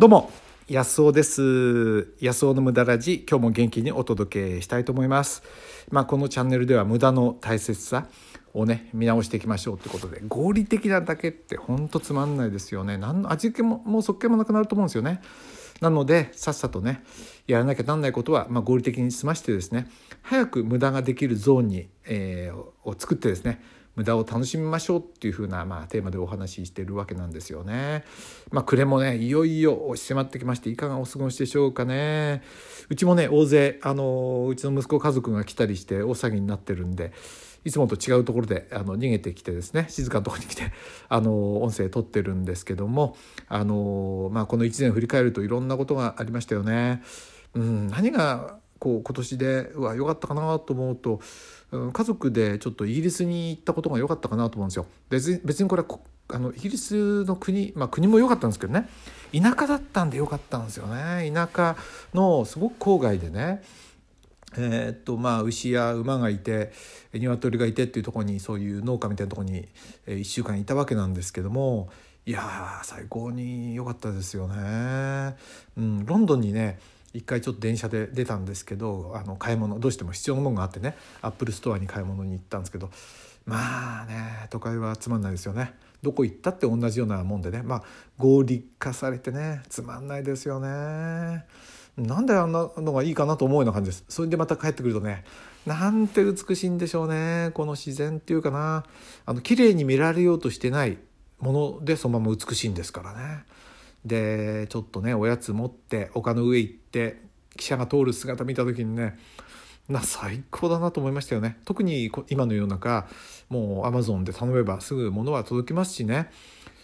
どうも安尾です。安尾の無駄ラジ今日も元気にお届けしたいと思います。まあこのチャンネルでは無駄の大切さをね見直していきましょうということで合理的なだけってほんとつまんないですよね。何の味付けももうそっけもなくなると思うんですよね。なのでさっさとねやらなきゃなんないことは、まあ、合理的に済ましてですね早く無駄ができるゾーンに、えー、を作ってですね無駄を楽しみましょうっていう風なまあテーマでお話ししてるわけなんですよね。まあ暮れもねいよいよ押し迫ってきましていかがお過ごしでしょうかね。うちもね大勢あのうちの息子家族が来たりして大騒ぎになってるんで。いつもと違うところであの逃げてきてですね静かなところに来てあの音声撮ってるんですけどもあの、まあ、この1年振り返るといろんなことがありましたよね。うん、何がこう今年でうわ良かったかなと思うと、うん、家族でちょっとイギリスに行ったことが良かったかなと思うんですよ。別に別にこれはあのイギリスの国、まあ、国も良かったんですけどね田舎だったんで良かったんですよね。田舎のすごく郊外でねえー、っとまあ牛や馬がいて鶏がいてっていうところにそういう農家みたいなところに1週間いたわけなんですけどもいや最高に良かったですよね。うん、ロンドンにね一回ちょっと電車で出たんですけどあの買い物どうしても必要なものがあってねアップルストアに買い物に行ったんですけどまあね都会はつまんないですよね。どこ行ったって同じようなもんでねまあ合理化されてねつまんないですよね。なんであんなのがいいかなと思うような感じです。それでまた帰ってくるとねなんて美しいんでしょうねこの自然っていうかな。あの綺麗に見られようとしてないものでそのまま美しいんですからね。でちょっとねおやつ持って丘の上行って汽車が通る姿見た時にねな最高だなと思いましたよね。特に今の世の中もうアマゾンで頼めばすぐ物は届きますしね。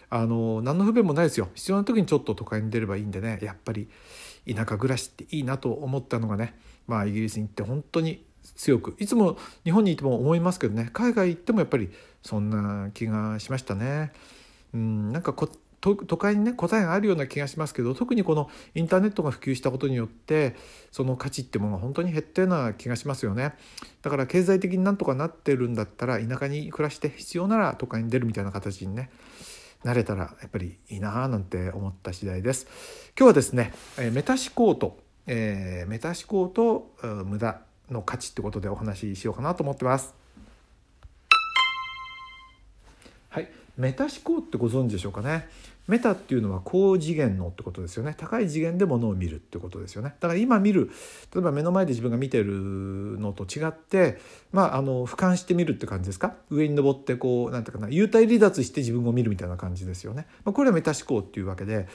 あの何の不便もないですよ。必要な時にちょっと都会に出ればいいんでね。やっぱり田舎暮らしっていいなと思ったのがねまあイギリスに行って本当に強くいつも日本にいても思いますけどね。海外行ってもやっぱりそんな気がしましたね。うんなんかこ都会にね答えがあるような気がしますけど特にこのインターネットが普及したことによってその価値ってものが本当に減ったような気がしますよね。だから経済的になんとかなってるんだったら田舎に暮らして必要なら都会に出るみたいな形にねなれたらやっぱりいいななんて思った次第です。今日はですねメタ思考と、えー、メタ思考と無駄の価値ってことでお話ししようかなと思ってます。はい。メタ思考ってご存知でしょうかね？メタっていうのは高次元のってことですよね。高い次元でものを見るってことですよね。だから今見る例えば目の前で自分が見てるのと違ってまああの俯瞰して見るって感じですか？上に登ってこうなんていうかな幽体離脱して自分を見るみたいな感じですよね、まあ、これはメタ思考っていうわけで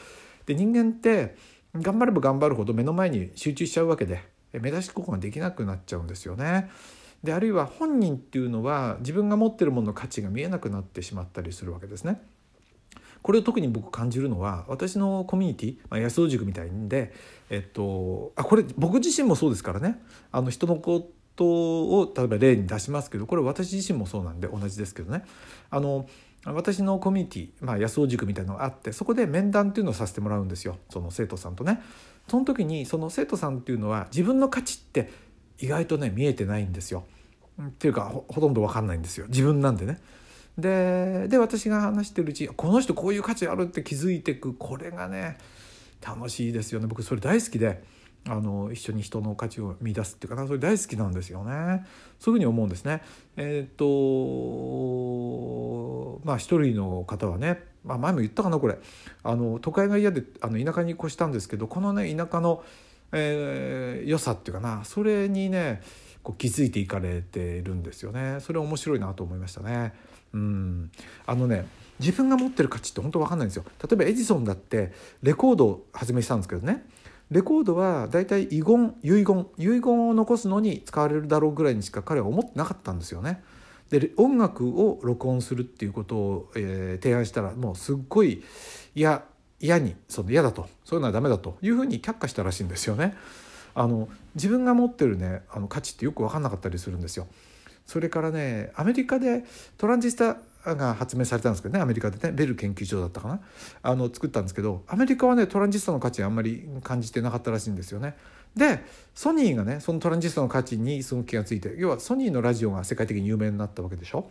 で人間って頑張れば頑張るほど目の前に集中しちゃうわけでメタ思考ができなくなっちゃうんですよね。であるいは本人っていうのは自分が持ってるものの価値が見えなくなってしまったりするわけですね。これを特に僕感じるのは私のコミュニティ、まあ、安尾塾みたいんで、えっと、あこれ僕自身もそうですからねあの人のことを例えば例に出しますけどこれ私自身もそうなんで同じですけどねあの私のコミュニティ、まあ、安尾塾みたいなのがあってそこで面談っていうのをさせてもらうんですよその生徒さんとね。その時にその生徒さんっていうのは自分の価値って意外とね見えてないんですよ。っていうかほとんど分かんないんですよ自分なんでね。でで私が話してるうちこの人こういう価値あるって気づいてくこれがね楽しいですよね僕それ大好きであの一緒に人の価値を見出すっていうかなそれ大好きなんですよねそういうふうに思うんですね。えっ、とまあ一人の方はね、まあ、前も言ったかなこれあの都会が嫌であの田舎に越したんですけどこのね田舎の、えー、良さっていうかなそれにねこう気づいていかれてるんですよね。それ面白いなと思いましたね。うん。あのね自分が持ってる価値って本当分かんないんですよ。例えばエジソンだってレコードを発明したんですけどね。レコードは大体遺言遺言。遺言を残すのに使われるだろうぐらいにしか彼は思ってなかったんですよね。で音楽を録音するっていうことを、えー、提案したらもうすっごい嫌嫌にその嫌だとそういうのはダメだというふうに却下したらしいんですよね。あの自分が持ってるねあの価値ってよく分かんなかったりするんですよ。それからねアメリカでトランジスタが発明されたんですけどねアメリカでねベル研究所だったかなあの作ったんですけどアメリカはねトランジスタの価値あんまり感じてなかったらしいんですよね。でソニーがねそのトランジスタの価値にすごく気が付いて要はソニーのラジオが世界的に有名になったわけでしょ。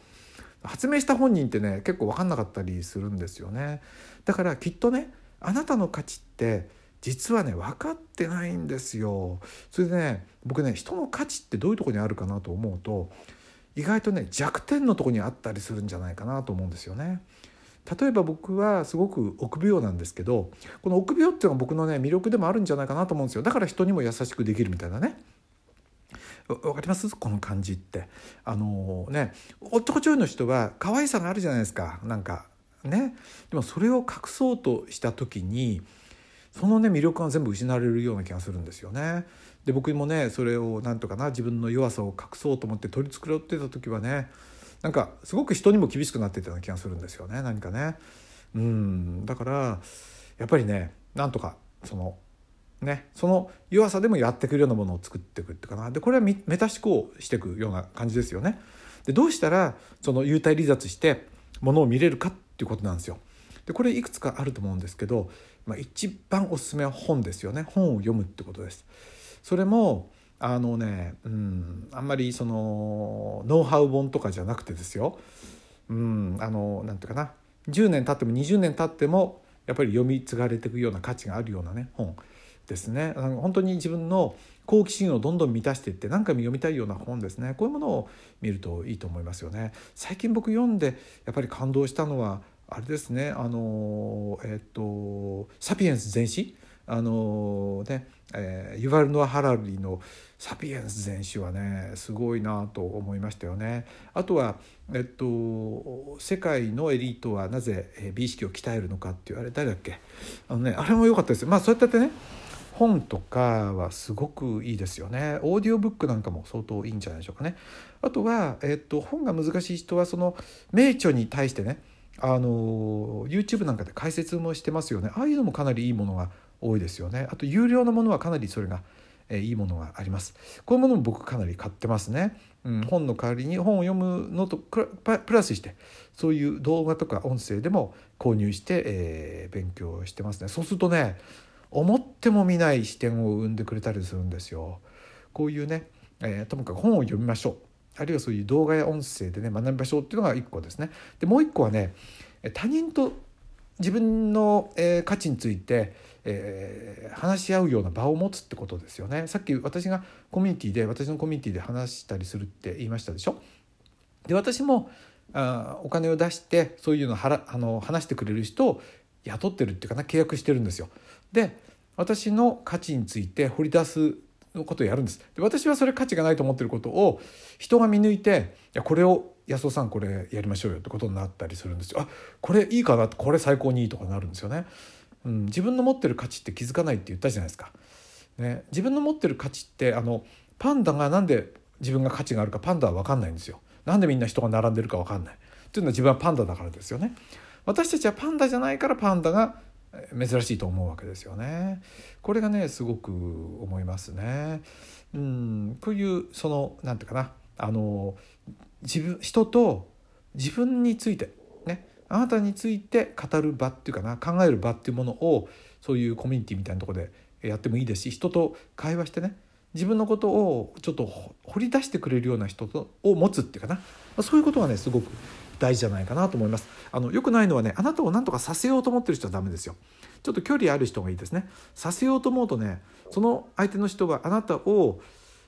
発明した本人ってね結構分かんなかったりするんですよね。だからきっとねあなたの価値って実はね分かってないんですよ。それでね僕ね人の価値ってどういうとこにあるかなと思うと意外とね弱点のとこにあったりするんじゃないかなと思うんですよね。例えば僕はすごく臆病なんですけどこの臆病っていうのが僕のね魅力でもあるんじゃないかなと思うんですよ。だから人にも優しくできるみたいなね。わかります？この感じって。あのー、ね男女の人は可愛さがあるじゃないですか。なんかねでもそれを隠そうとした時にそのね魅力が全部失われるような気がするんですよね。で僕もねそれをなんとかな自分の弱さを隠そうと思って取り繕ってた時はねなんかすごく人にも厳しくなってたような気がするんですよね何かね。うんだからやっぱりねなんとかそのねその弱さでもやってくるようなものを作っていくっていうかなでこれはメタ思考していくような感じですよね。でどうしたらその幽体離脱してものを見れるかっていうことなんですよ。でこれいくつかあると思うんですけど、まあ、一番おすすめは本ですよね本を読むってことです。それもあのね、うん、あんまりそのノウハウ本とかじゃなくてですよ、うん、あのなんていうかな10年経っても20年経ってもやっぱり読み継がれていくような価値があるようなね本ですね。あの本当に自分の好奇心をどんどん満たしていって何回も読みたいような本ですね。こういうものを見るといいと思いますよね。最近僕読んでやっぱり感動したのはあれですね。あのえっ、と「サピエンス全史」あのね、えー、ユバル・ノア・ハラリの「サピエンス全史」はねすごいなと思いましたよね。あとは、えっと、世界のエリートはなぜ美意識を鍛えるのかっていうあれ誰だっけ。あの、ね、あれも良かったです。まあそうやってね本とかはすごくいいですよね。オーディオブックなんかも相当いいんじゃないでしょうかね。あとは、えっと、本が難しい人はその名著に対してねあの YouTube なんかで解説もしてますよね。ああいうのもかなりいいものが多いですよね。あと有料のものはかなりそれが、え、いいものがあります。こういうものも僕かなり買ってますね、うん、本の代わりに本を読むのとプラスしてそういう動画とか音声でも購入して、えー、勉強してますね。そうするとね思っても見ない視点を生んでくれたりするんですよ。こういうね、えー、ともかく本を読みましょう。あるいはそういう動画や音声でね学びましょうっていうのが1個ですね。でもう1個はね他人と自分の、えー、価値について、えー、話し合うような場を持つってことですよね。さっき私がコミュニティで私のコミュニティで話したりするって言いましたでしょ。で私もあお金を出してそういうのはらあの話してくれる人を雇ってるっていうかな契約してるんですよ。で私の価値について掘り出すことをやるんですで私はそれ価値がないと思ってることを人が見抜いていやこれを安尾さんこれやりましょうよってことになったりするんですよ。あこれいいかなこれ最高にいいとかなるんですよね。うん、自分の持ってる価値って気づかないって言ったじゃないですか。ね、自分の持ってる価値ってあのパンダがなんで自分が価値があるかパンダは分かんないんですよ。なんでみんな人が並んでるか分かんない。っていうのは自分はパンダだからですよね。私たちはパンダじゃないからパンダが珍しいと思うわけですよね。これがねすごく思いますね。うんこういうそのなんていうかな。あの自分人と自分についてね。あなたについて語る場っていうかな。考える場っていうものをそういうコミュニティみたいなとこでやってもいいですし人と会話してね。自分のことをちょっと掘り出してくれるような人とを持つっていうかな。そういうことがねすごく大事じゃないかなと思います。あのよくないのはねあなたを何とかさせようと思ってる人はダメですよ。ちょっと距離ある人がいいですね。させようと思うとねその相手の人があなたを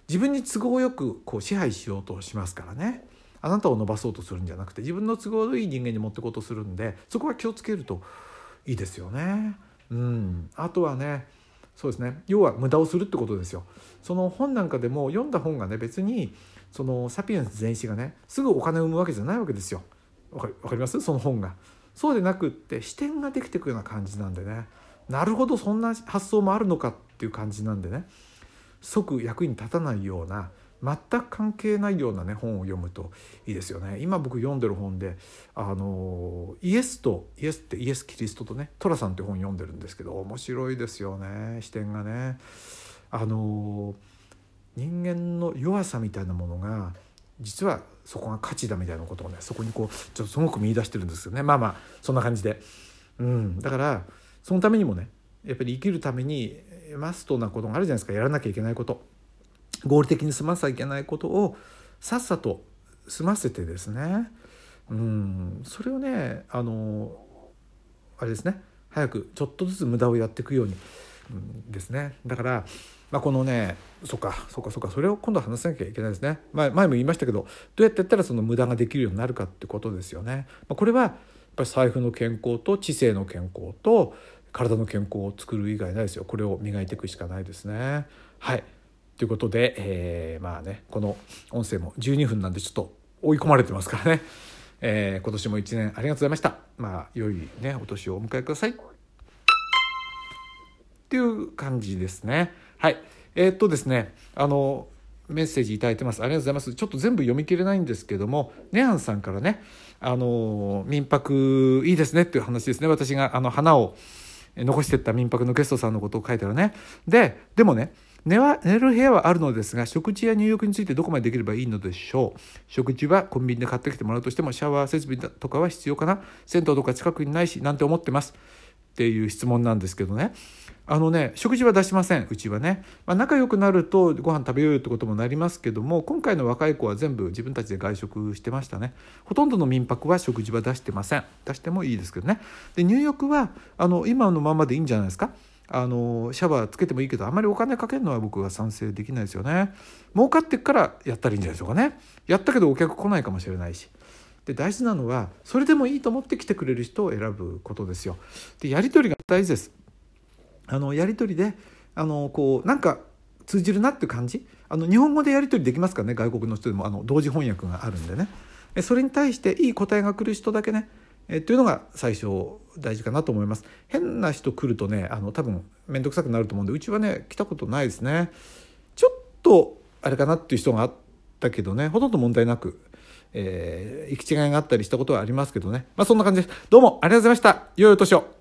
自分に都合よくこう支配しようとしますからね。あなたを伸ばそうとするんじゃなくて自分の都合のいい人間に持ってこうとするんでそこは気をつけるといいですよね。うん、あとはねそうですね要は無駄をするってことですよ。その本なんかでも読んだ本がね別にそのサピエンス全史がねすぐお金を生むわけじゃないわけですよ。わかります？その本が。そうでなくって視点ができてくような感じなんでね。なるほどそんな発想もあるのかっていう感じなんでね。即役に立たないような全く関係ないようなね本を読むといいですよね。今僕読んでる本であのイエスとイエスってイエス・キリストとね寅さんって本読んでるんですけど面白いですよね視点がね。あの人間の弱さみたいなものが実はそこが価値だみたいなことをねそこにこうちょっとすごく見出してるんですよね。まあまあそんな感じで、うん、だからそのためにもねやっぱり生きるためにマストなことがあるじゃないですか。やらなきゃいけないこと。合理的に済まさなきゃいけないことをさっさと済ませてですね。うん。それをねあのあれですね。早くちょっとずつ無駄をやっていくように、うん、ですね。だから、まあ、このねそっかそっかそっかそれを今度話さなきゃいけないですね、まあ、前も言いましたけどどうやってやったらその無駄ができるようになるかってことですよね。まあ、これはやっぱり財布の健康と知性の健康と体の健康を作る以外ないですよ。これを磨いていくしかないですね。はい。ということで、えー、まあねこの音声も12分なんでちょっと追い込まれてますからね、えー、今年も1年ありがとうございました。まあ良いねお年をお迎えください。っていう感じですね。はい。えー、っとですねあのメッセージいいてます。ありがとうございます。ちょっと全部読み切れないんですけどもネアンさんからねあの民泊いいですねっていう話ですね。私があの花を残してった民泊のゲストさんのことを書いたらね。ででもね寝は寝る部屋はあるのですが食事や入浴についてどこまでできればいいのでしょう。食事はコンビニで買ってきてもらうとしてもシャワー設備とかは必要かな。銭湯とか近くにないしなんて思ってます。っていう質問なんですけどね。あのね食事は出しませんうちはね、まあ、仲良くなるとご飯食べようよってこともなりますけども今回の若い子は全部自分たちで外食してましたね。ほとんどの民泊は食事は出してません。出してもいいですけどね。で入浴はあの今のままでいいんじゃないですか。あのシャワーつけてもいいけどあまりお金かけるのは僕は賛成できないですよね。儲かってからやったらいいんじゃないでしょうかね。やったけどお客来ないかもしれないし。で大事なのはそれでもいいと思って来てくれる人を選ぶことですよ。でやり取りが大事です。あのやり取りであのこうなんか通じるなっていう感じ？あの日本語でやり取りできますからね外国の人でもあの同時翻訳があるんでね。それに対していい答えが来る人だけねえというのが最初大事かなと思います。変な人来るとねあの多分面倒くさくなると思うんでうちはね来たことないですね。ちょっとあれかなっていう人があったけどねほとんど問題なく、えー、行き違いがあったりしたことはありますけどね。まあそんな感じです。どうもありがとうございました。良いお年を。